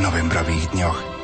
novembrových dňoch.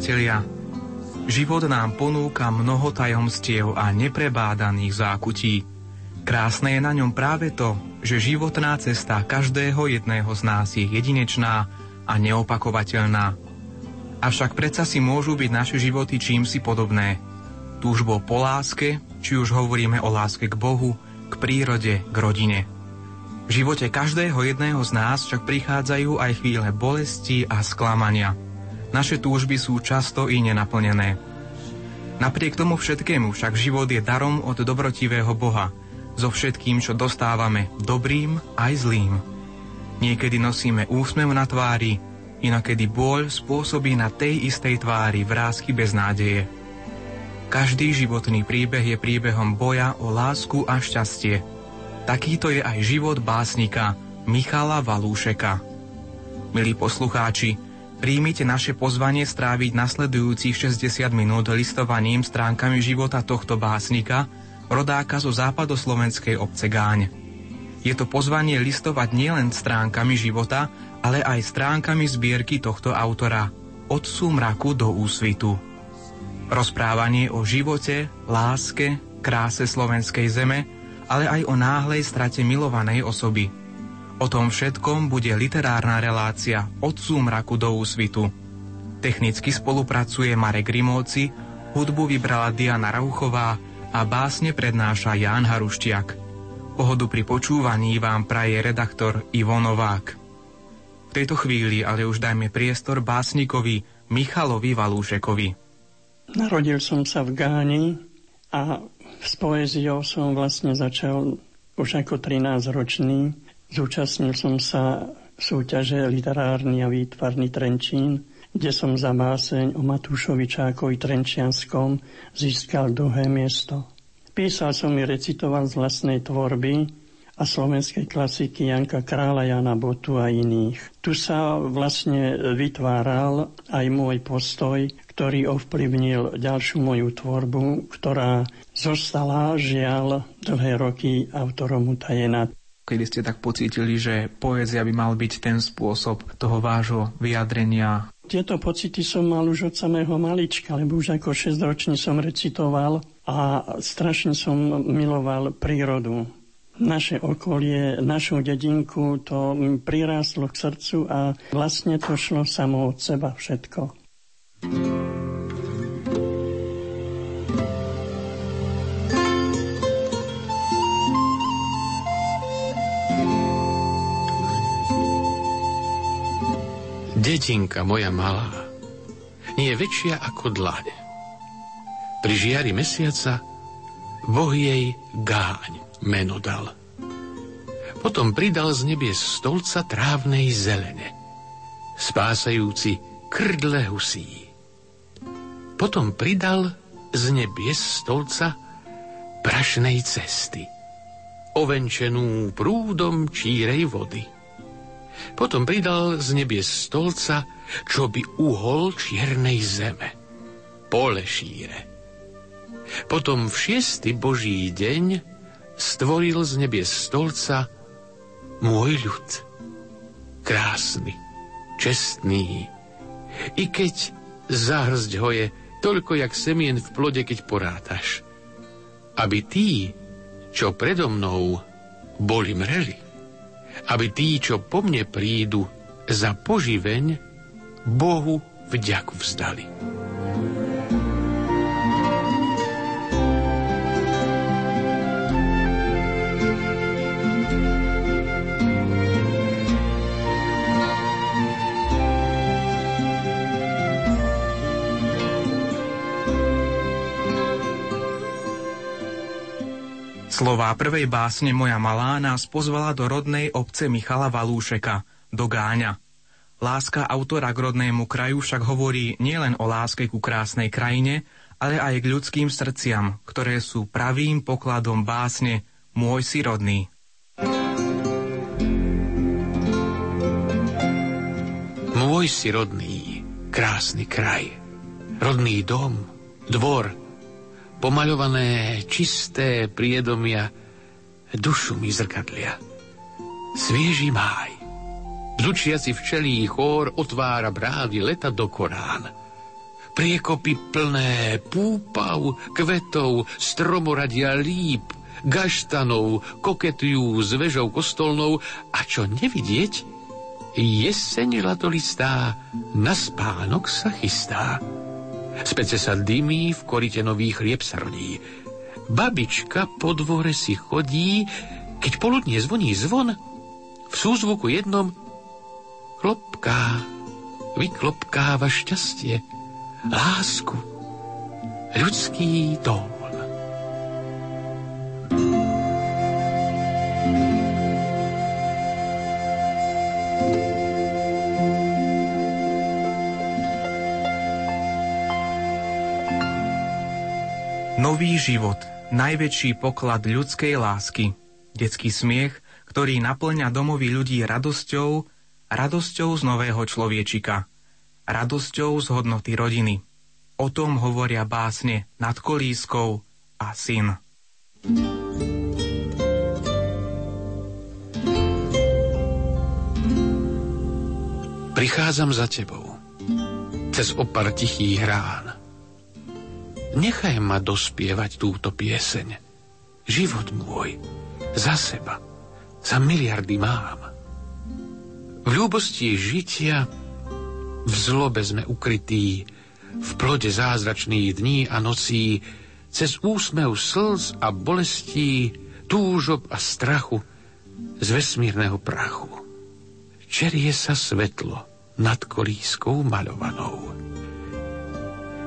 Priatelia, život nám ponúka mnoho tajomstiev a neprebádaných zákutí. Krásne je na ňom práve to, že životná cesta každého jedného z nás je jedinečná a neopakovateľná. Avšak predsa si môžu byť naše životy čím si podobné. Túžbo po láske, či už hovoríme o láske k Bohu, k prírode, k rodine. V živote každého jedného z nás však prichádzajú aj chvíle bolesti a sklamania – naše túžby sú často i nenaplnené. Napriek tomu všetkému však život je darom od dobrotivého Boha, so všetkým, čo dostávame, dobrým aj zlým. Niekedy nosíme úsmev na tvári, inakedy bôľ spôsobí na tej istej tvári vrázky bez nádeje. Každý životný príbeh je príbehom boja o lásku a šťastie. Takýto je aj život básnika Michala Valúšeka. Milí poslucháči, Príjmite naše pozvanie stráviť nasledujúcich 60 minút listovaním stránkami života tohto básnika, rodáka zo západoslovenskej obce Gáň. Je to pozvanie listovať nielen stránkami života, ale aj stránkami zbierky tohto autora Od súmraku do úsvitu. Rozprávanie o živote, láske, kráse slovenskej zeme, ale aj o náhlej strate milovanej osoby – O tom všetkom bude literárna relácia od súmraku do úsvitu. Technicky spolupracuje Marek Rimovci, hudbu vybrala Diana Rauchová a básne prednáša Ján Haruštiak. Pohodu pri počúvaní vám praje redaktor Ivo Novák. V tejto chvíli ale už dajme priestor básnikovi Michalovi Valúšekovi. Narodil som sa v Gáni a s poéziou som vlastne začal už ako 13-ročný Zúčastnil som sa súťaže Literárny a výtvarný Trenčín, kde som za báseň o Matúšovi Čákovi Trenčianskom získal druhé miesto. Písal som i recitoval z vlastnej tvorby a slovenskej klasiky Janka Krála, Jana Botu a iných. Tu sa vlastne vytváral aj môj postoj, ktorý ovplyvnil ďalšiu moju tvorbu, ktorá zostala žiaľ dlhé roky autorom utajená kedy ste tak pocítili, že poézia by mal byť ten spôsob toho vášho vyjadrenia? Tieto pocity som mal už od samého malička, lebo už ako 6-ročný som recitoval a strašne som miloval prírodu. Naše okolie, našu dedinku, to prirástlo k srdcu a vlastne to šlo samo od seba všetko. thank Dedinka moja malá, nie je väčšia ako dlaň. Pri žiari mesiaca Boh jej Gáň meno dal. Potom pridal z nebies stolca trávnej zelene, spásajúci krdle husí. Potom pridal z nebies stolca prašnej cesty, ovenčenú prúdom čírej vody – potom pridal z nebies stolca, čo by uhol čiernej zeme. Pole šíre. Potom v šiestý boží deň stvoril z nebies stolca môj ľud. Krásny, čestný. I keď zahrzť ho je toľko, jak semien v plode, keď porátaš. Aby tí, čo predo mnou boli mreli, aby tí, čo po mne prídu za poživeň, Bohu vďaku vzdali. Slová prvej básne Moja malá nás pozvala do rodnej obce Michala Valúšeka, do Gáňa. Láska autora k rodnému kraju však hovorí nielen o láske ku krásnej krajine, ale aj k ľudským srdciam, ktoré sú pravým pokladom básne Môj si rodný. Môj si rodný, krásny kraj, rodný dom, dvor, pomaľované čisté priedomia, dušu mi zrkadlia. Svieži máj, Zlučiaci včelí chór otvára brády leta do Korán. Priekopy plné púpav, kvetov, stromoradia líp, gaštanov, koketujú s vežou kostolnou a čo nevidieť, jeseň latolistá na spánok sa chystá. Spece sa dymí, v korite nový chlieb sa rodí. Babička po dvore si chodí, keď poludne zvoní zvon, v súzvuku jednom klopká, vyklopkáva šťastie, lásku, ľudský tón. Nový život, najväčší poklad ľudskej lásky, detský smiech, ktorý naplňa domovy ľudí radosťou, radosťou z nového človečika, radosťou z hodnoty rodiny. O tom hovoria básne nad kolískou a syn. Prichádzam za tebou, cez opar tichých rán. Nechaj ma dospievať túto pieseň. Život môj, za seba, za miliardy mám. V ľúbosti žitia, v zlobe sme ukrytí, v plode zázračných dní a nocí, cez úsmev slz a bolestí, túžob a strachu z vesmírneho prachu. Čerie sa svetlo nad kolískou maľovanou.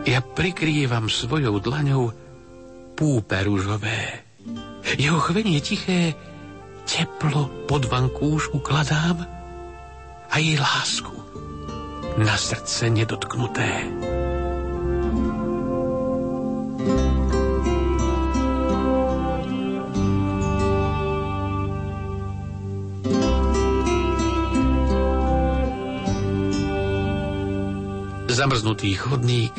Ja prikrývam svojou dlaňou púpe rúžové. Jeho chvenie tiché teplo pod vankúš ukladám a jej lásku na srdce nedotknuté. Zamrznutý chodník,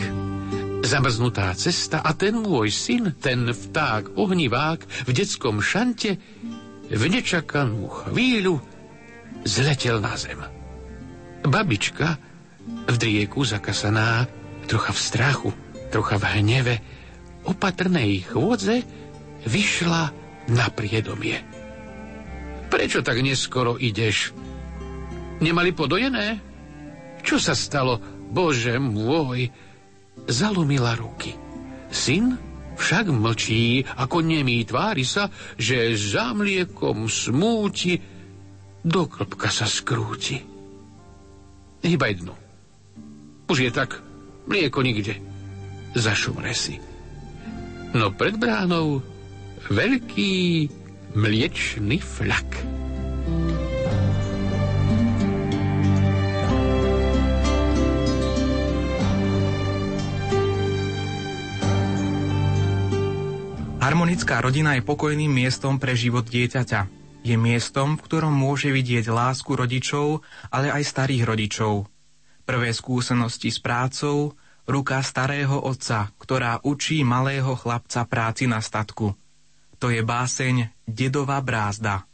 zamrznutá cesta a ten môj syn, ten vták ohnivák v detskom šante v nečakanú chvíľu zletel na zem. Babička, v drieku zakasaná, trocha v strachu, trocha v hneve, opatrnej chôdze, vyšla na priedomie. Prečo tak neskoro ideš? Nemali podojené? Čo sa stalo? Bože môj! Zalomila ruky. Syn však mlčí, ako nemý tvári sa, že za mliekom smúti, do klopka sa skrúti. Iba jedno. Už je tak, mlieko nikde. Zašumre si. No pred bránou veľký mliečný flak. Harmonická rodina je pokojným miestom pre život dieťaťa. Je miestom, v ktorom môže vidieť lásku rodičov, ale aj starých rodičov. Prvé skúsenosti s prácou, ruka starého otca, ktorá učí malého chlapca práci na statku. To je báseň Dedová brázda.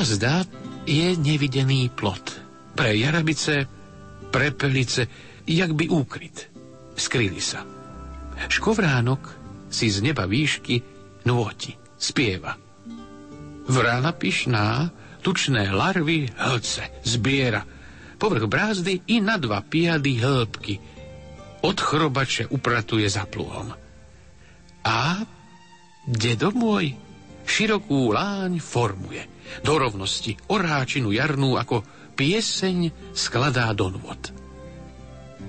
Brázda je nevidený plot. Pre jarabice, prepelice, jak by úkryt. Skryli sa. Škovránok si z neba výšky nôti, spieva. Vrána pyšná, tučné larvy hlce zbiera. Povrch brázdy i na dva piady hĺbky. Od chrobače upratuje za pluhom. A, dedo môj, širokú láň formuje. Do rovnosti oráčinu jarnú ako pieseň skladá do nôd.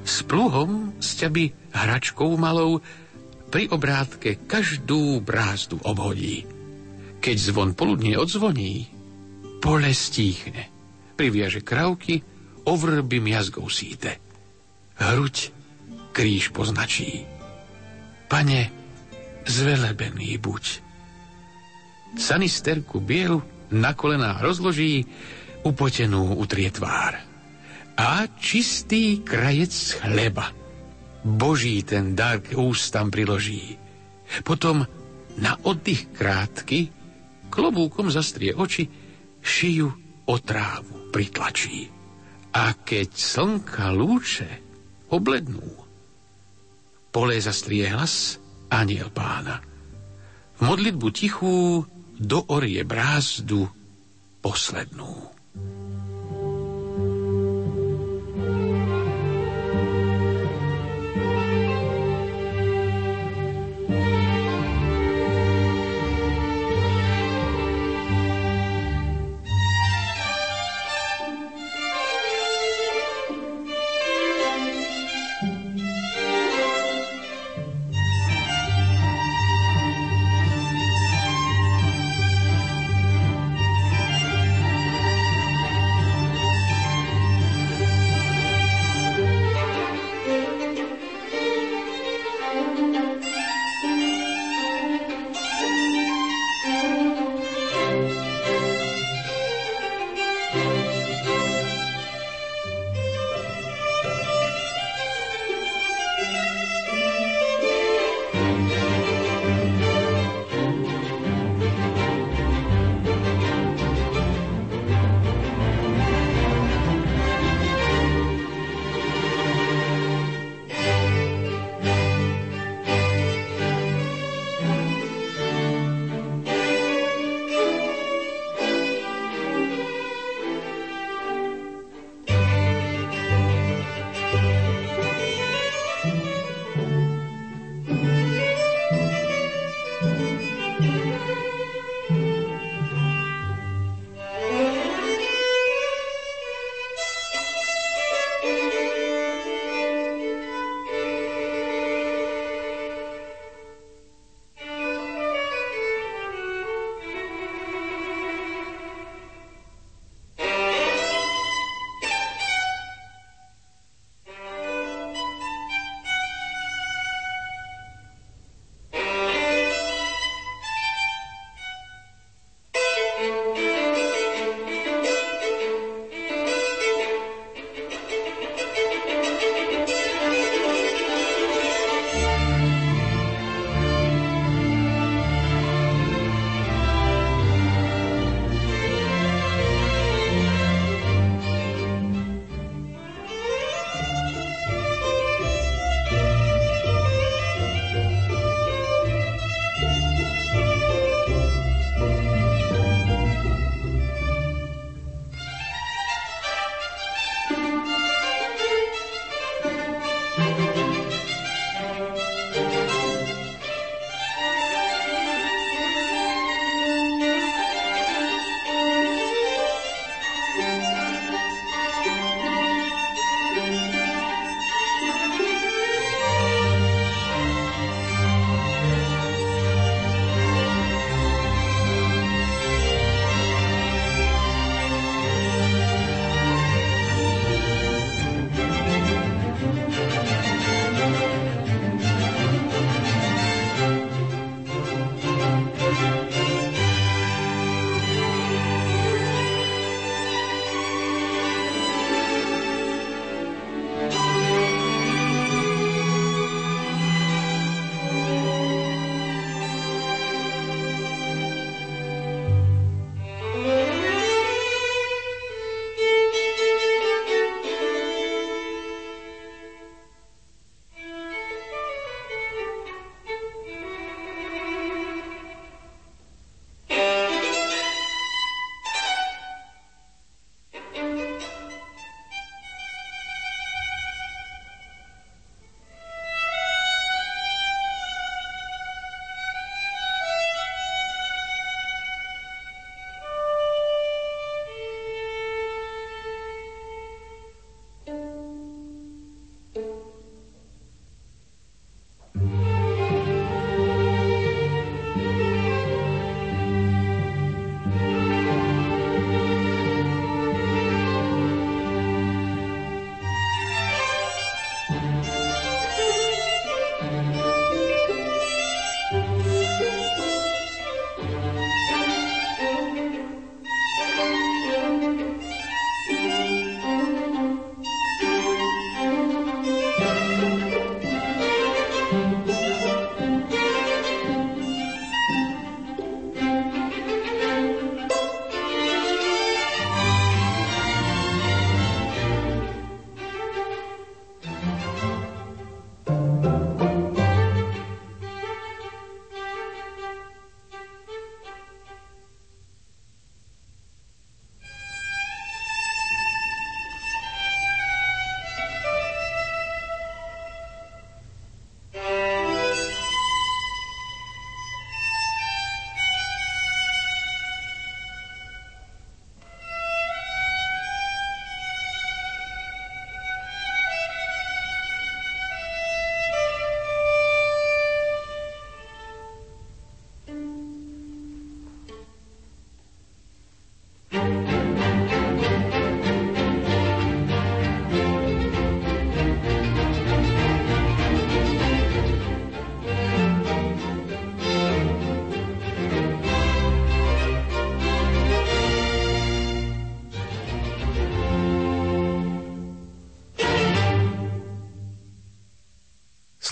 S pluhom sťaby hračkou malou pri obrátke každú brázdu obhodí. Keď zvon poludne odzvoní, pole stíchne. Priviaže kravky, ovrby miazgou síte. Hruď kríž poznačí. Pane, zvelebený buď. Sanisterku bielu na kolená rozloží, upotenú utrie tvár. A čistý krajec chleba. Boží ten dar k ústam priloží. Potom na oddych krátky klobúkom zastrie oči, šiju o trávu pritlačí. A keď slnka lúče oblednú, pole zastrie hlas aniel pána. V modlitbu tichú do orie brázdu poslednú.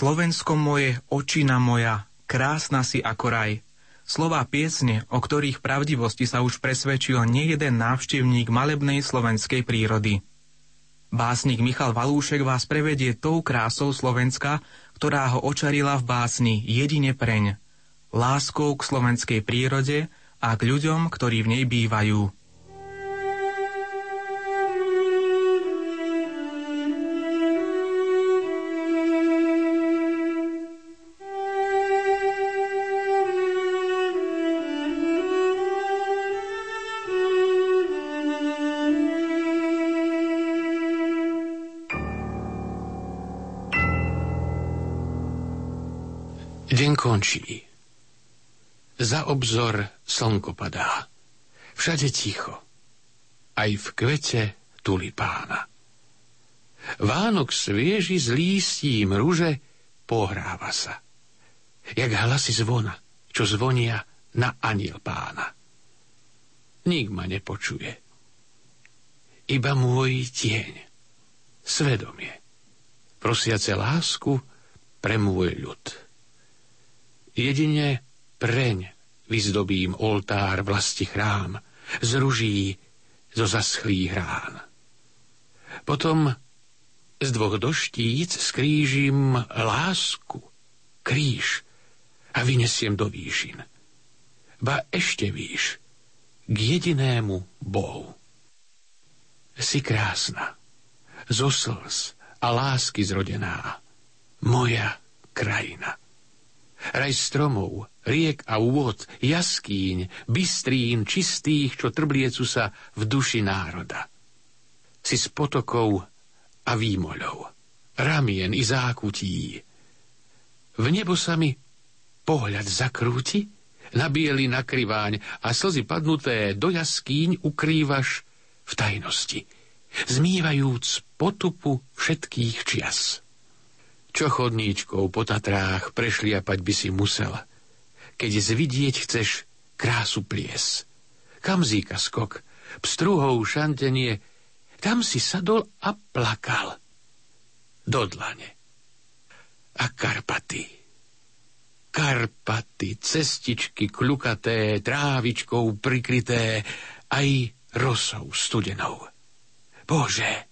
Slovensko moje, očina moja, krásna si ako raj. Slová piesne, o ktorých pravdivosti sa už presvedčil nejeden návštevník malebnej slovenskej prírody. Básnik Michal Valúšek vás prevedie tou krásou Slovenska, ktorá ho očarila v básni jedine preň. Láskou k slovenskej prírode a k ľuďom, ktorí v nej bývajú. Končí. Za obzor slnko padá. Všade ticho. Aj v kvete tulipána. Vánok svieži s lístím ruže pohráva sa. Jak hlasy zvona, čo zvonia na aniel pána. Nik ma nepočuje. Iba môj tieň, svedomie, prosiace lásku pre môj ľud. Jedine preň vyzdobím oltár vlasti chrám, z ruží, zo zaschlých rán. Potom z dvoch doštíc skrížim lásku, kríž a vynesiem do výšin. Ba ešte výš, k jedinému Bohu. Si krásna, zo slz a lásky zrodená, moja krajina. Raj stromov, riek a úvod, jaskýň, bystrín, čistých, čo trbliecu sa v duši národa. Si s potokov a výmoľov, ramien i zákutí. V nebo sa mi pohľad zakrúti, na biely nakryváň a slzy padnuté do jaskýň ukrývaš v tajnosti, zmývajúc potupu všetkých čias. Čo chodníčkou po Tatrách prešliapať by si musel, keď zvidieť chceš krásu plies. Kamzíka skok, pstruhou šantenie, tam si sadol a plakal. Do dlane. A Karpaty. Karpaty, cestičky kľukaté, trávičkou prikryté, aj rosou studenou. Bože,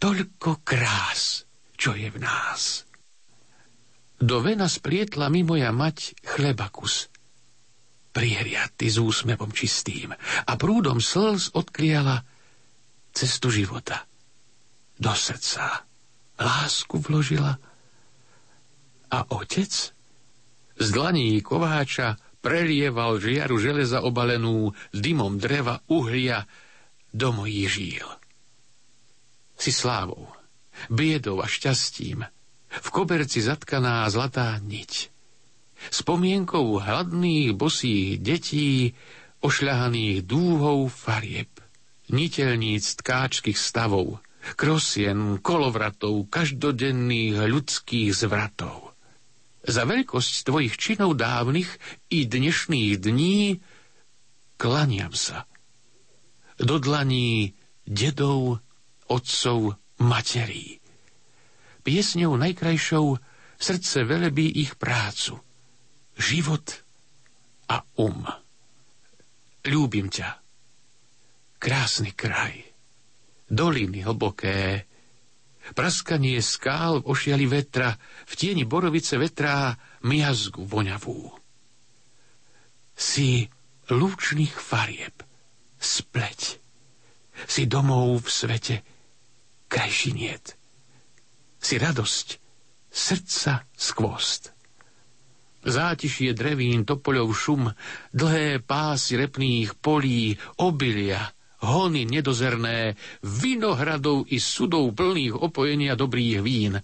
toľko krás čo je v nás. Do vena splietla mi moja mať chlebakus, prihriaty s úsmevom čistým a prúdom slz odkriala cestu života. Do srdca lásku vložila a otec z dlaní kováča prelieval žiaru železa obalenú dymom dreva, uhlia do mojich žíl. Si slávou, biedou a šťastím, v koberci zatkaná zlatá niť. Spomienkou hladných bosých detí, ošľahaných dúhou farieb, niteľníc tkáčských stavov, krosien, kolovratov, každodenných ľudských zvratov. Za veľkosť tvojich činov dávnych i dnešných dní klaniam sa. Do dlaní dedov, otcov, materí. Piesňou najkrajšou srdce velebí ich prácu, život a um. Ľúbim ťa. Krásny kraj, doliny hlboké, praskanie skál v ošiali vetra, v tieni borovice vetrá miazgu voňavú. Si lúčných farieb, spleť, si domov v svete, krajší niet. Si radosť, srdca skvost. Zátišie drevín, topoľov šum, dlhé pásy repných polí, obilia, hony nedozerné, vinohradov i sudov plných opojenia dobrých vín.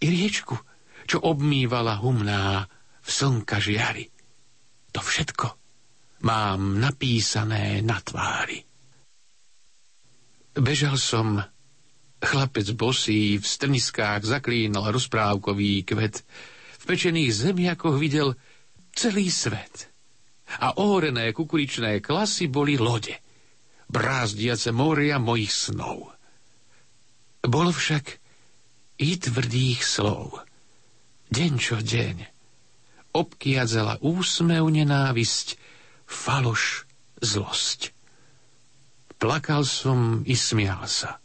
I riečku, čo obmývala humná v slnka žiary. To všetko mám napísané na tvári. Bežal som Chlapec bosý v strniskách zaklínal rozprávkový kvet. V pečených zemiakoch videl celý svet. A ohorené kukuričné klasy boli lode, brázdiace moria mojich snov. Bolo však i tvrdých slov, deň čo deň, obkiadzala úsmev nenávisť, faloš zlosť. Plakal som i smial sa.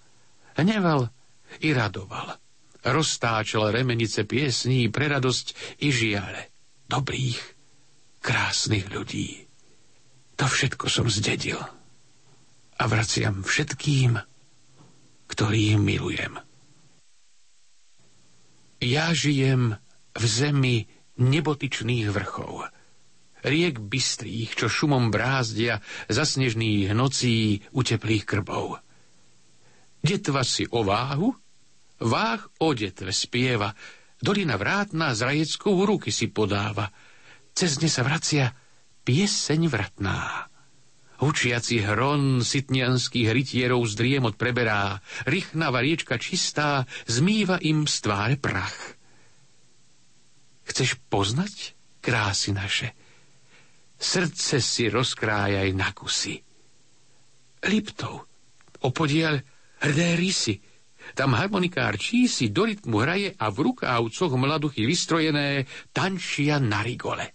Hneval i radoval. Roztáčal remenice piesní pre radosť i žiale. Dobrých, krásnych ľudí. To všetko som zdedil. A vraciam všetkým, ktorých milujem. Ja žijem v zemi nebotičných vrchov, riek bystrých, čo šumom brázdia za snežných nocí u teplých krbov. Detva si o váhu, váh o detve spieva, dolina vrátna z rajeckou ruky si podáva, cez ne sa vracia pieseň vratná. Hučiaci hron sitnianských rytierov z driemot preberá, rychnava riečka čistá zmýva im z tváre prach. Chceš poznať krásy naše? Srdce si rozkrájaj na kusy. Liptov, opodiel hrdé rysy, tam harmonikár čísi do rytmu hraje a v rukávcoch mladuchy vystrojené tančia na rigole.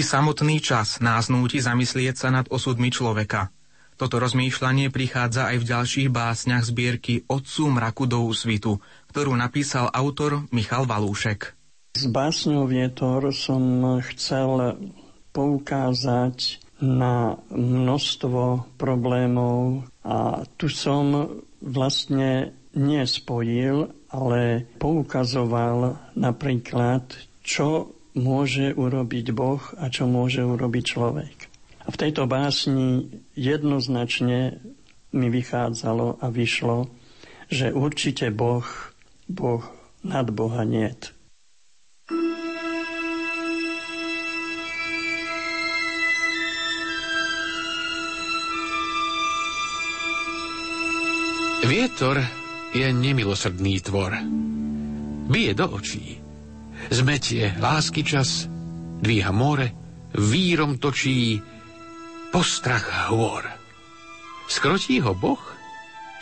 I samotný čas nás núti zamyslieť sa nad osudmi človeka. Toto rozmýšľanie prichádza aj v ďalších básniach zbierky Otcu mraku do úsvitu, ktorú napísal autor Michal Valúšek. S básňou Vietor som chcel poukázať na množstvo problémov a tu som vlastne nespojil, ale poukazoval napríklad, čo môže urobiť Boh a čo môže urobiť človek. A v tejto básni jednoznačne mi vychádzalo a vyšlo, že určite Boh, Boh nad Boha niet. Vietor je nemilosrdný tvor. Bije do očí Zmetie lásky čas, dvíha more, vírom točí postrach hôr. Skrotí ho Boh,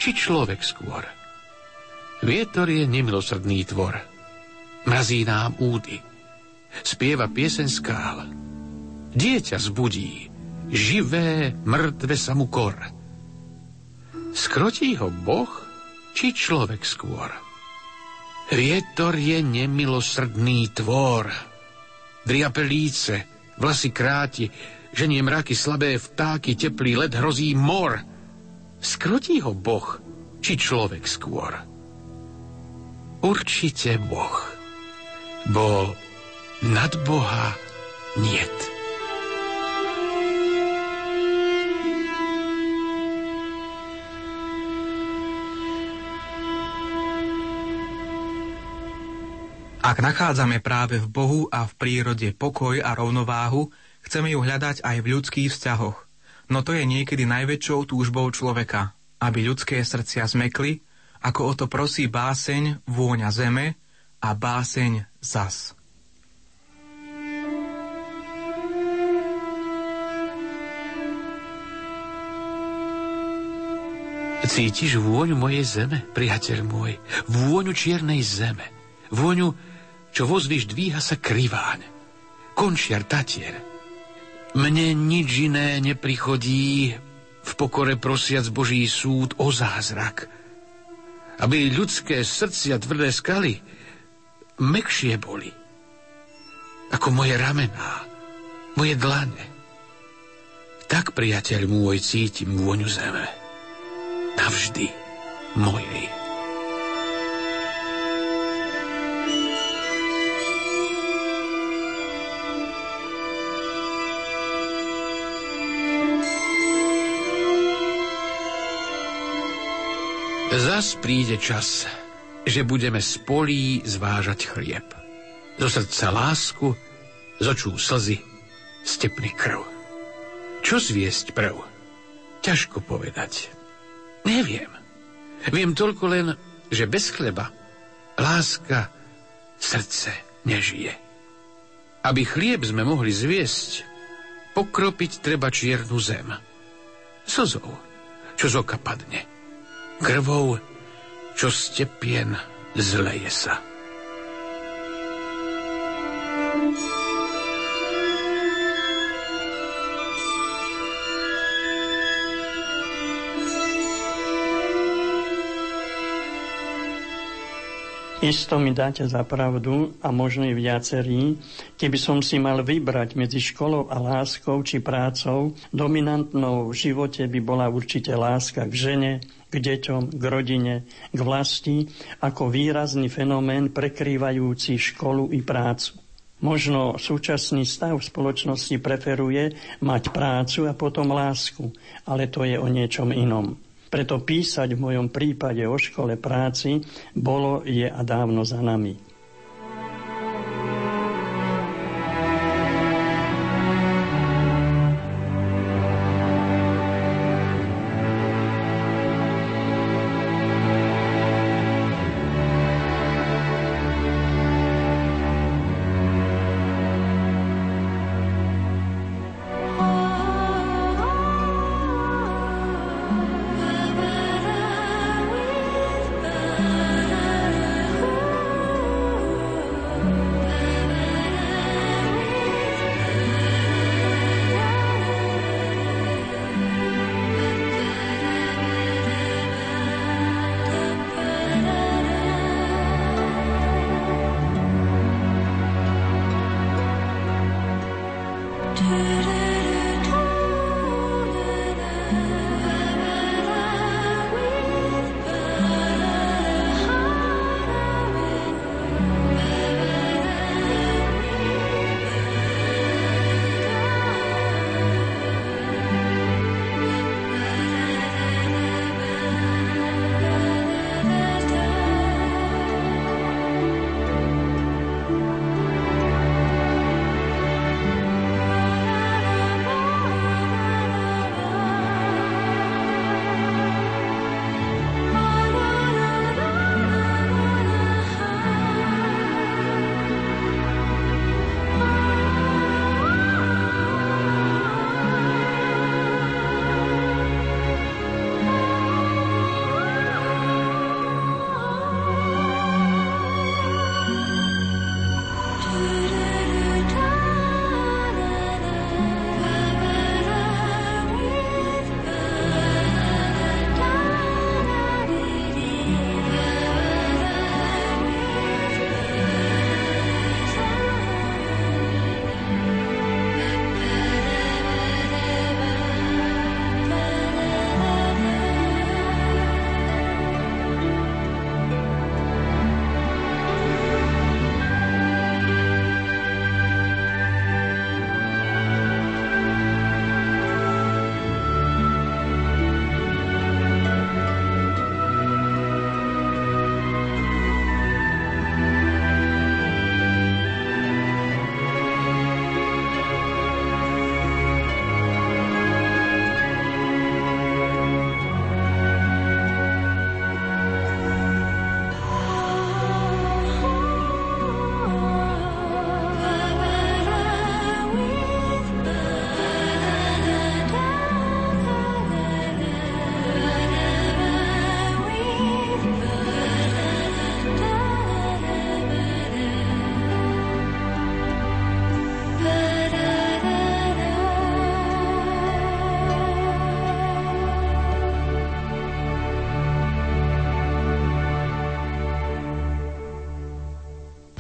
či človek skôr? Vietor je nemilosrdný tvor. Mrazí nám údy. Spieva pieseň skál. Dieťa zbudí. Živé, mŕtve sa mu kor. Skrotí ho Boh, či človek skôr? Vietor je nemilosrdný tvor. Driape líce, vlasy kráti, ženie mraky slabé vtáky, teplý led hrozí mor. Skrotí ho Boh, či človek skôr? Určite Boh, bo nad Boha niet. Ak nachádzame práve v Bohu a v prírode pokoj a rovnováhu, chceme ju hľadať aj v ľudských vzťahoch. No to je niekedy najväčšou túžbou človeka, aby ľudské srdcia zmekli, ako o to prosí báseň Vôňa zeme a báseň Zas. Cítiš vôňu mojej zeme, priateľ môj, vôňu čiernej zeme, vôňu čo vozviš dvíha sa kriváň. Končiar tatier. Mne nič iné neprichodí, v pokore prosiac Boží súd o zázrak. Aby ľudské srdcia tvrdé skaly mekšie boli. Ako moje ramená, moje dlane. Tak, priateľ môj, cítim vôňu zeme. Navždy mojej. Zas príde čas, že budeme z polí zvážať chlieb. Zo srdca lásku, z očú slzy, stepný krv. Čo zviesť prv? Ťažko povedať. Neviem. Viem toľko len, že bez chleba láska srdce nežije. Aby chlieb sme mohli zviesť, pokropiť treba čiernu zem. Slzou, čo z oka padne krvou, čo stepien zleje sa. Isto mi dáte za pravdu a možno i viacerí, keby som si mal vybrať medzi školou a láskou či prácou, dominantnou v živote by bola určite láska k žene, k deťom, k rodine, k vlasti, ako výrazný fenomén prekrývajúci školu i prácu. Možno súčasný stav spoločnosti preferuje mať prácu a potom lásku, ale to je o niečom inom. Preto písať v mojom prípade o škole práci bolo, je a dávno za nami.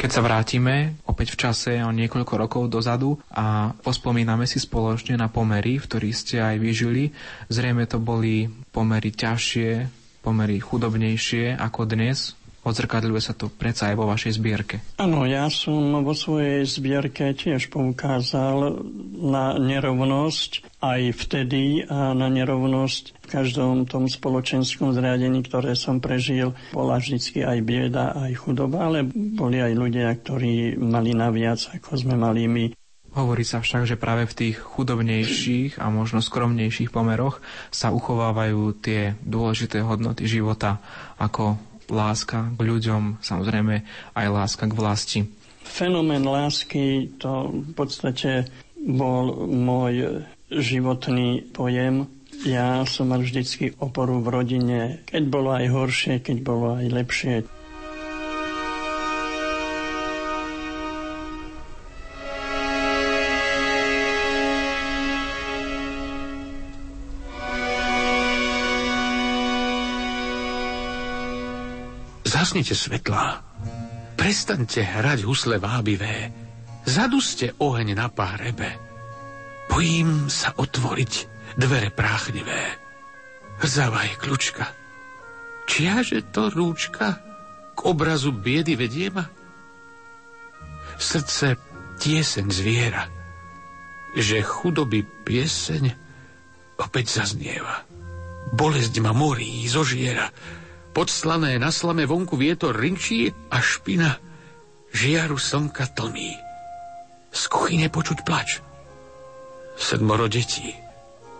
Keď sa vrátime opäť v čase o niekoľko rokov dozadu a pospomíname si spoločne na pomery, v ktorých ste aj vyžili, zrejme to boli pomery ťažšie, pomery chudobnejšie ako dnes, Odzrkadľuje sa to predsa aj vo vašej zbierke. Áno, ja som vo svojej zbierke tiež poukázal na nerovnosť aj vtedy a na nerovnosť v každom tom spoločenskom zriadení, ktoré som prežil. Bola vždy aj bieda, aj chudoba, ale boli aj ľudia, ktorí mali naviac, ako sme mali my. Hovorí sa však, že práve v tých chudobnejších a možno skromnejších pomeroch sa uchovávajú tie dôležité hodnoty života, ako láska k ľuďom, samozrejme aj láska k vlasti. Fenomén lásky to v podstate bol môj životný pojem. Ja som mal vždycky oporu v rodine, keď bolo aj horšie, keď bolo aj lepšie. Zhasnite svetlá. Prestaňte hrať husle vábivé. Zaduste oheň na párebe. Bojím sa otvoriť dvere práchnivé. Hrzáva je kľúčka. Čiaže to rúčka k obrazu biedy vedie ma? Srdce tieseň zviera, že chudoby pieseň opäť zaznieva. Bolesť ma morí, zožiera, Podslané na slame vonku vietor rinčí a špina žiaru slnka tlmí. Z kuchyne počuť plač. Sedmoro detí.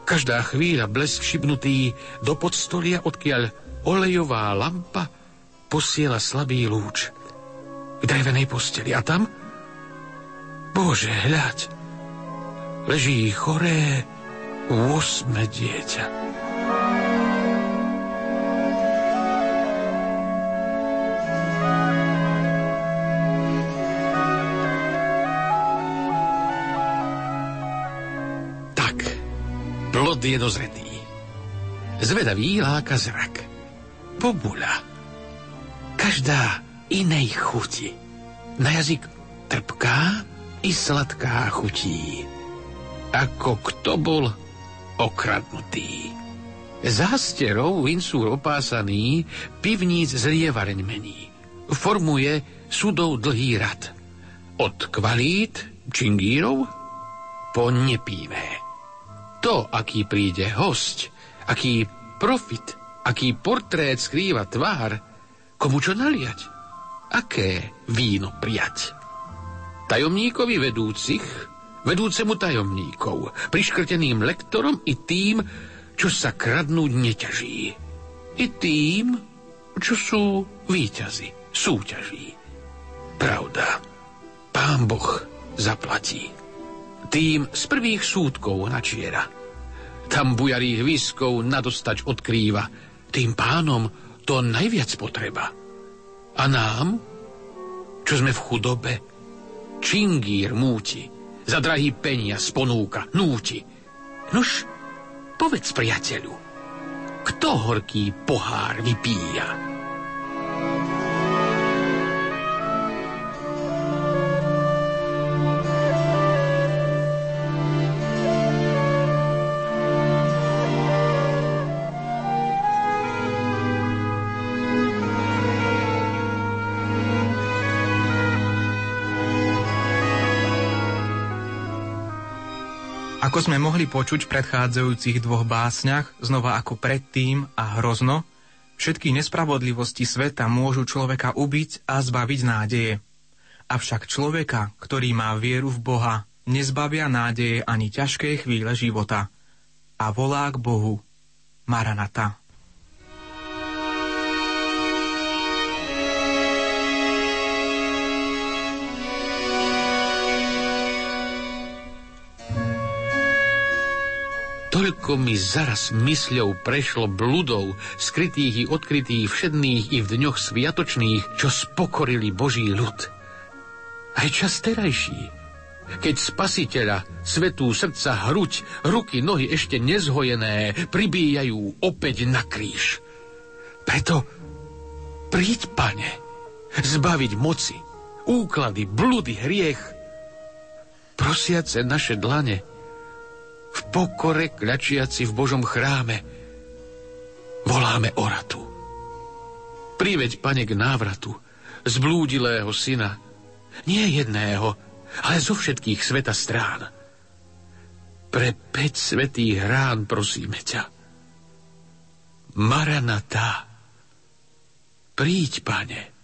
Každá chvíľa blesk šibnutý do podstolia, odkiaľ olejová lampa posiela slabý lúč k drevenej posteli. A tam, Bože, hľaď, leží choré 8 dieťa. Je dozretý. Zvedavý láka zrak. Bobula. Každá inej chuti. Na jazyk trpká i sladká chutí. Ako kto bol okradnutý. Zásterov vincúr opásaný pivníc zlievareň mení. Formuje sudov dlhý rad. Od kvalít čingírov po nepívé to, aký príde host, aký profit, aký portrét skrýva tvár, komu čo naliať, aké víno prijať. Tajomníkovi vedúcich, vedúcemu tajomníkov, priškrteným lektorom i tým, čo sa kradnúť neťaží. I tým, čo sú výťazi, súťaží. Pravda, pán Boh zaplatí tým z prvých súdkov načiera. Tam bujarých viskov nadostač odkrýva, tým pánom to najviac potreba. A nám, čo sme v chudobe, čingír múti, za drahý peniaz ponúka, núti. Nož, povedz priateľu, kto horký pohár vypíja? Ako sme mohli počuť v predchádzajúcich dvoch básniach, znova ako predtým a hrozno, všetky nespravodlivosti sveta môžu človeka ubiť a zbaviť nádeje. Avšak človeka, ktorý má vieru v Boha, nezbavia nádeje ani ťažké chvíle života. A volá k Bohu Maranata. Toľko mi zaraz mysľou prešlo bludov, skrytých i odkrytých, všedných i v dňoch sviatočných, čo spokorili Boží ľud. Aj čas terajší, keď spasiteľa, svetú srdca, hruď, ruky, nohy ešte nezhojené, pribíjajú opäť na kríž. Preto príď, pane, zbaviť moci, úklady, bludy, hriech, prosiace naše dlane, v pokore kľačiaci v Božom chráme, voláme oratu. Priveď, pane, k návratu zblúdilého syna, nie jedného, ale zo všetkých sveta strán. Pre päť svetých rán prosíme ťa. Maranatá, príď, pane.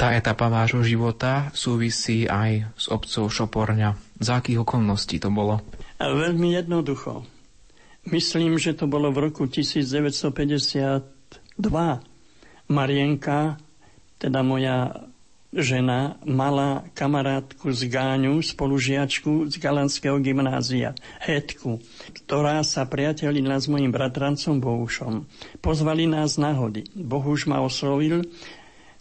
Istá etapa vášho života súvisí aj s obcov Šoporňa. Za akých okolností to bolo? A veľmi jednoducho. Myslím, že to bolo v roku 1952. Marienka, teda moja žena, mala kamarátku z Gáňu, spolužiačku z Galanského gymnázia, Hetku, ktorá sa priatelila s mojim bratrancom Bohušom. Pozvali nás na hody. Bohuš ma oslovil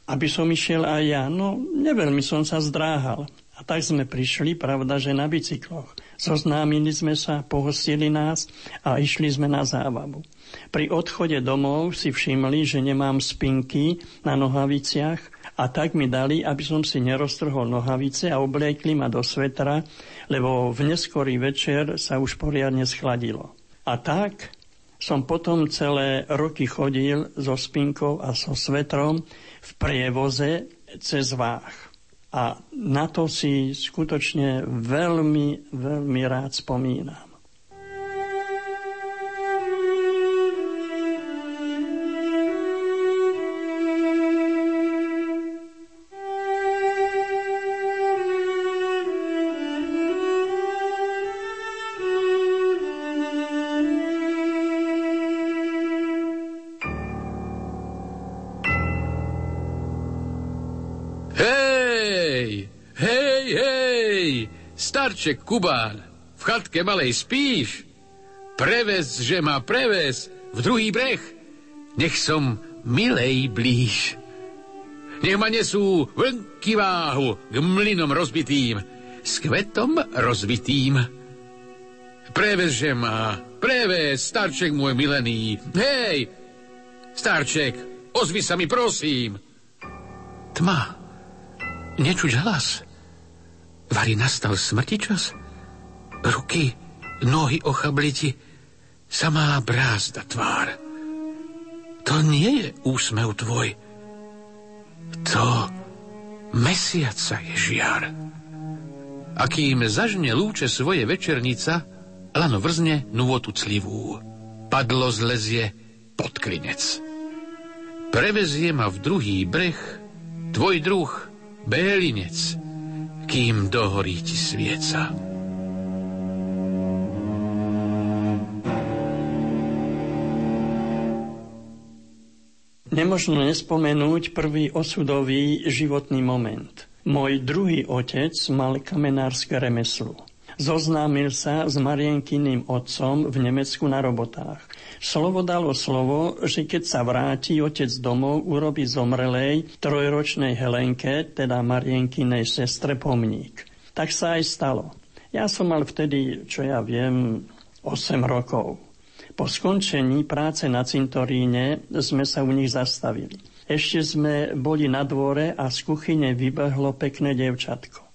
aby som išiel aj ja. No, neveľmi som sa zdráhal. A tak sme prišli, pravda, že na bicykloch. Zoznámili sme sa, pohostili nás a išli sme na zábavu. Pri odchode domov si všimli, že nemám spinky na nohaviciach a tak mi dali, aby som si neroztrhol nohavice a obliekli ma do svetra, lebo v neskorý večer sa už poriadne schladilo. A tak som potom celé roky chodil so spinkou a so svetrom, v prievoze cez Váh. A na to si skutočne veľmi, veľmi rád spomínam. Starček Kubán, v chatke malej spíš? Prevez, že ma prevez, v druhý breh, nech som milej blíž. Nech ma nesú vlnky váhu k mlynom rozbitým, s kvetom rozbitým. Prevez, že ma, prevez, starček môj milený. Hej, starček, ozvi sa mi, prosím. Tma, nečuť hlas. Vary nastal smrti čas? Ruky, nohy ochabliti, samá brázda tvár. To nie je úsmev tvoj. To mesiaca je žiar. A kým zažne lúče svoje večernica, lano vrzne nôtu clivú. Padlo zlezie pod klinec. Prevezie ma v druhý breh tvoj druh, bélinec, kým dohorí ti svieca. Nemožno nespomenúť prvý osudový životný moment. Môj druhý otec mal kamenárske remeslo. Zoznámil sa s Marienkyným otcom v Nemecku na robotách. Slovo dalo slovo, že keď sa vráti otec domov, urobí zomrelej trojročnej Helenke, teda Marienkinej sestre, pomník. Tak sa aj stalo. Ja som mal vtedy, čo ja viem, 8 rokov. Po skončení práce na cintoríne sme sa u nich zastavili. Ešte sme boli na dvore a z kuchyne vybehlo pekné devčatko.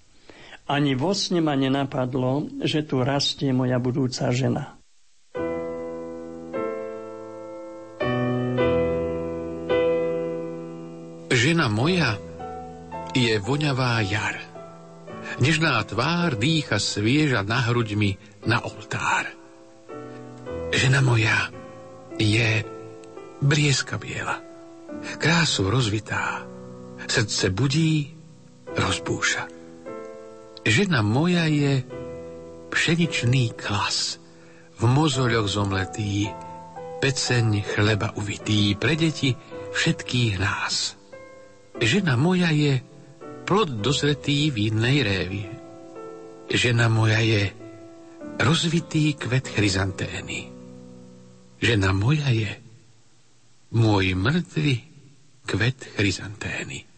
Ani vo sne ma nenapadlo, že tu rastie moja budúca žena. Žena moja je voňavá jar. Nežná tvár dýcha svieža na hruďmi na oltár. Žena moja je brieska biela, krásu rozvitá, srdce budí, rozbúša. Žena moja je pšeničný klas, v mozoľoch zomletý, peceň chleba uvitý pre deti všetkých nás. Žena moja je plod dozretý v jednej révi. Žena moja je rozvitý kvet chryzantény. Žena moja je môj mŕtvy kvet chryzantény.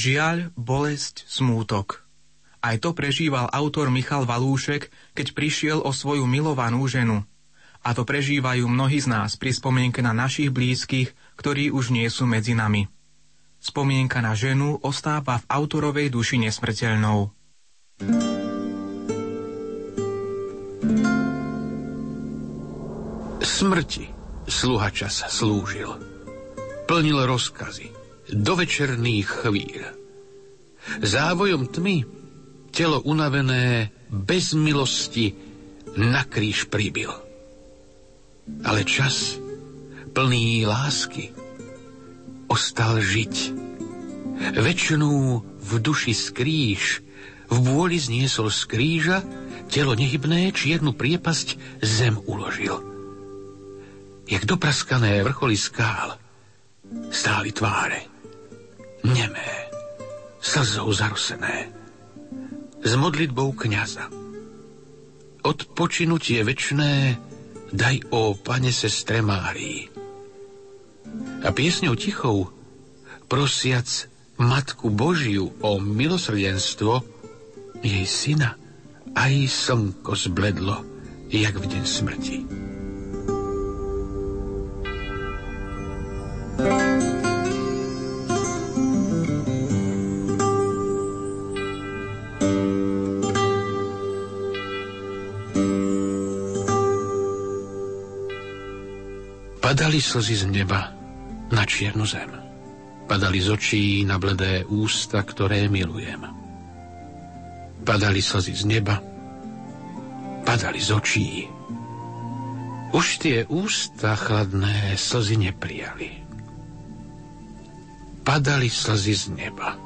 Žiaľ, bolesť, smútok. Aj to prežíval autor Michal Valúšek, keď prišiel o svoju milovanú ženu. A to prežívajú mnohí z nás pri spomienke na našich blízkych, ktorí už nie sú medzi nami. Spomienka na ženu ostáva v autorovej duši nesmrteľnou. Smrti sluha čas slúžil. Plnil rozkazy do večerných chvíľ. Závojom tmy telo unavené bez milosti na kríž pribil. Ale čas plný lásky ostal žiť. Večnú v duši skríž, v bôli zniesol z kríža, telo nehybné čiernu priepasť zem uložil. Jak dopraskané vrcholy skál stáli tváre nemé, slzou zarosené, s modlitbou kniaza. Odpočinutie večné daj, o pane sestre Márii. A piesňou tichou, prosiac Matku Božiu o milosrdenstvo, jej syna aj slnko zbledlo, jak v deň smrti. Padali slzy z neba na čiernu zem. Padali z očí na bledé ústa, ktoré milujem. Padali slzy z neba, padali z očí Už tie ústa chladné slzy neprijali. Padali slzy z neba.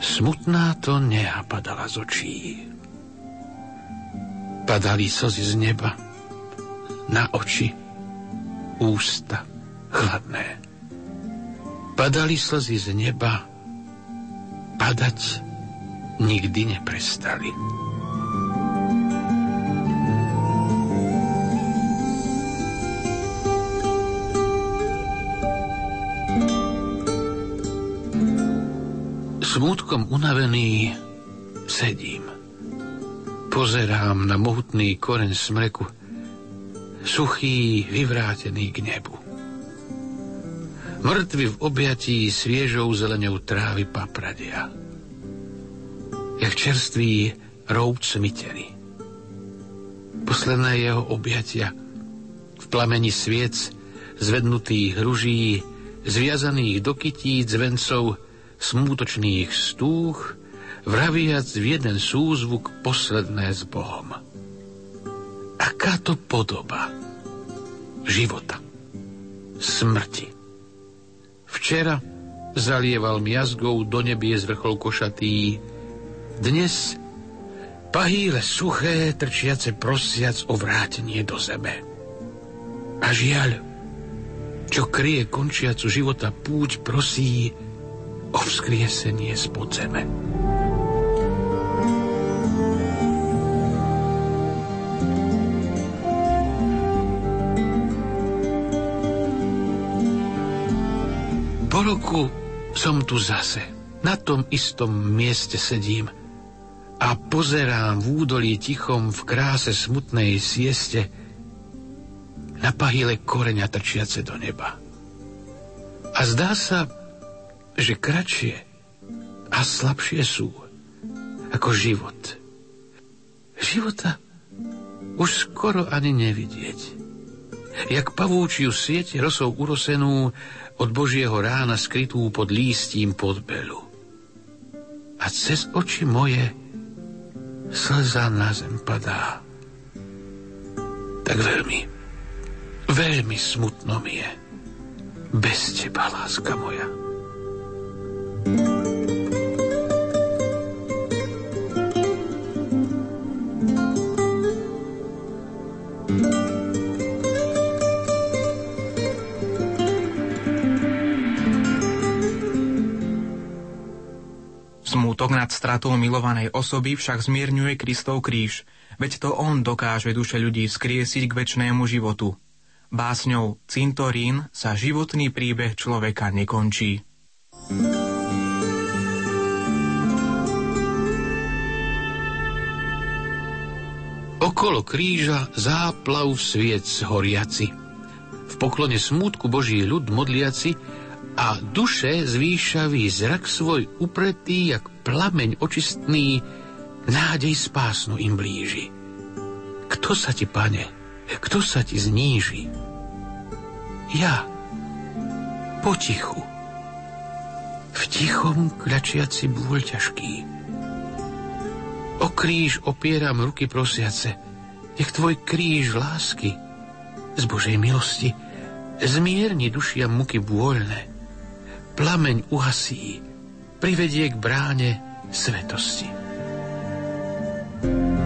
Smutná to neha padala z očí. Padali slzy z neba na oči, ústa chladné. Padali slzy z neba, padať nikdy neprestali. Smútkom unavený sedím. Pozerám na mohutný koreň smreku, suchý, vyvrátený k nebu. Mŕtvy v objatí sviežou zelenou trávy papradia. Jak čerstvý roub cmiteri. Posledné jeho objatia v plameni sviec zvednutých ruží, zviazaných do kytíc vencov, smútočných stúch, vraviac v jeden súzvuk posledné s Bohom. Aká to podoba života, smrti. Včera zalieval miazgou do nebie z vrchol košatý, dnes pahýle suché, trčiace prosiac o vrátenie do zeme. A žiaľ, čo kryje končiacu života púť, prosí, o vzkriesenie z podzeme. Po roku som tu zase. Na tom istom mieste sedím a pozerám v údolí tichom v kráse smutnej sieste na pahyle koreňa trčiace do neba. A zdá sa, že kratšie a slabšie sú ako život. Života už skoro ani nevidieť. Jak pavúčiu sieť rosou urosenú od Božieho rána skrytú pod lístím podbelu. A cez oči moje slza na zem padá. Tak veľmi, veľmi smutno mi je. Bez teba, láska moja. Nad stratou milovanej osoby však zmierňuje Kristov kríž, veď to on dokáže duše ľudí skriesiť k väčšnému životu. Básňou Cintorín sa životný príbeh človeka nekončí. Okolo kríža záplav sviec horiaci. V poklone smútku Boží ľud modliaci a duše zvýšavý zrak svoj upretý, jak plameň očistný, nádej spásnu im blíži. Kto sa ti, pane, kto sa ti zníži? Ja, potichu, v tichom kľačiaci bôľ ťažký, O kríž opieram ruky prosiace. Nech tvoj kríž lásky z Božej milosti zmierni dušia muky bôľne. Plameň uhasí, privedie k bráne svetosti. thank you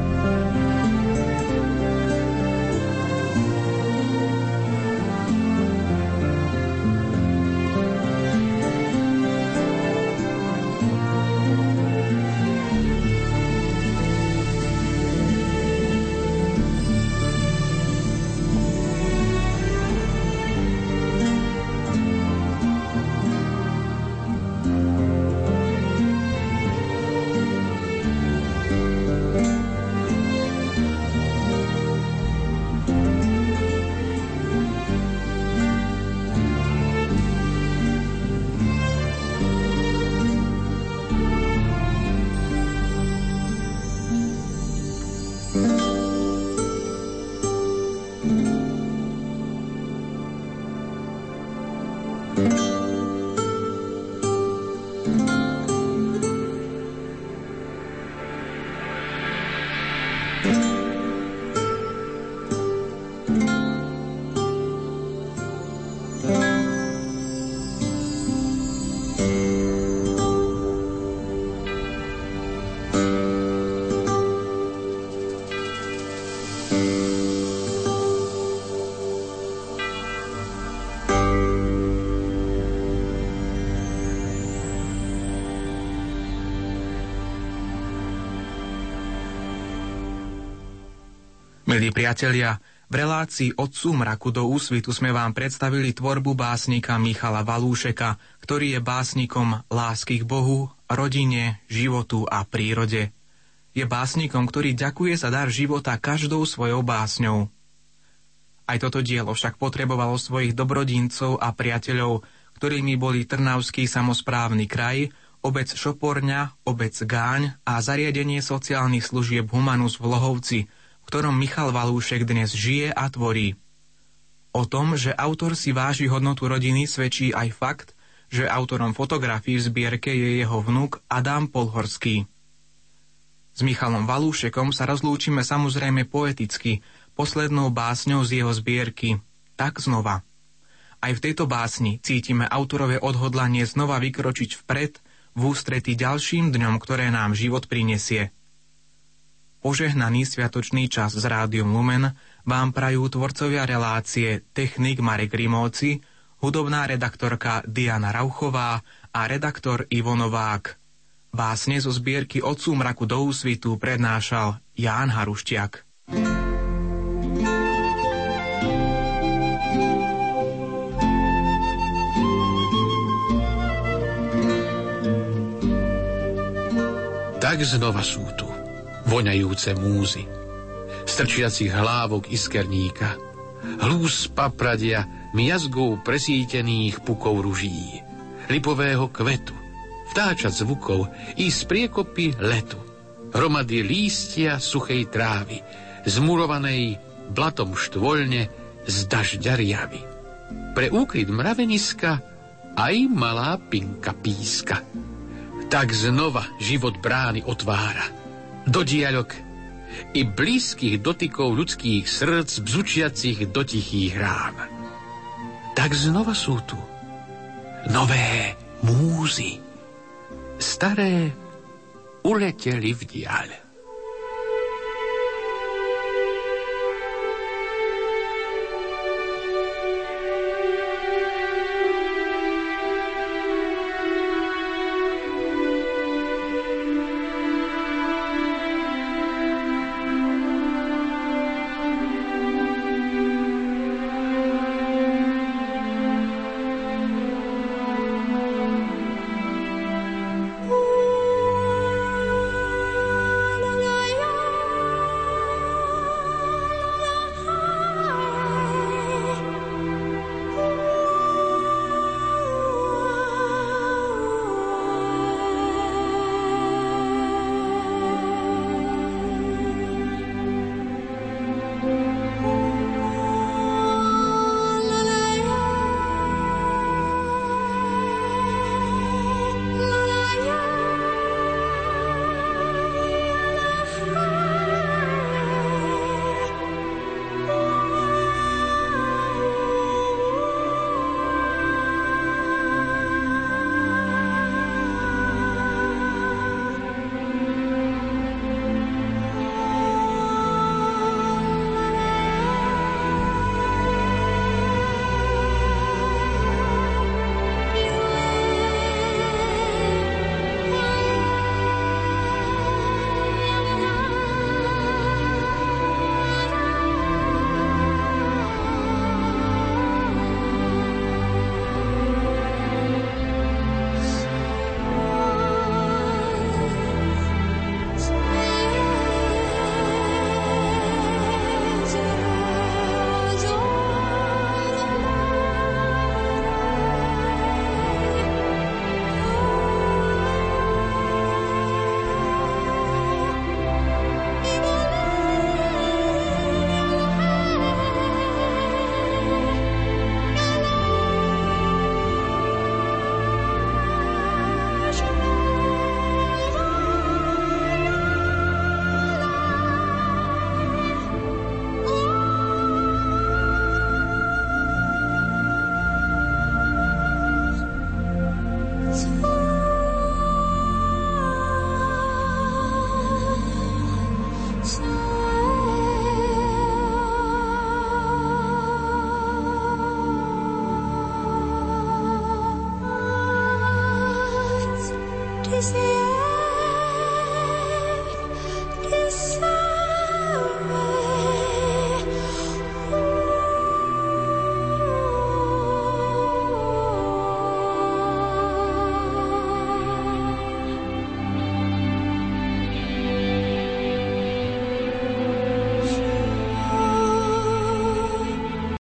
Milí priatelia, v relácii od súmraku do úsvitu sme vám predstavili tvorbu básnika Michala Valúšeka, ktorý je básnikom lásky k Bohu, rodine, životu a prírode. Je básnikom, ktorý ďakuje za dar života každou svojou básňou. Aj toto dielo však potrebovalo svojich dobrodincov a priateľov, ktorými boli Trnavský samozprávny kraj, obec Šoporňa, obec Gáň a zariadenie sociálnych služieb Humanus v Lohovci – ktorom Michal Valúšek dnes žije a tvorí. O tom, že autor si váži hodnotu rodiny, svedčí aj fakt, že autorom fotografií v zbierke je jeho vnúk Adam Polhorský. S Michalom Valúšekom sa rozlúčime samozrejme poeticky, poslednou básňou z jeho zbierky, tak znova. Aj v tejto básni cítime autorové odhodlanie znova vykročiť vpred v ústrety ďalším dňom, ktoré nám život prinesie – Požehnaný sviatočný čas z Rádium Lumen vám prajú tvorcovia relácie technik Marek Rimovci, hudobná redaktorka Diana Rauchová a redaktor Ivo Novák. Básne zo zbierky Od súmraku do úsvitu prednášal Ján Haruštiak. Tak znova sú tu voňajúce múzy, strčiacich hlávok iskerníka, hlús papradia miazgou presítených pukov ruží, lipového kvetu, vtáča zvukov i z priekopy letu, hromady lístia suchej trávy, zmurovanej blatom štvoľne z dažďa riavy. Pre úkryt mraveniska aj malá pinka píska. Tak znova život brány otvára do diaľok i blízkych dotykov ľudských srdc bzučiacich do tichých rán. Tak znova sú tu nové múzy. Staré uleteli v diaľ.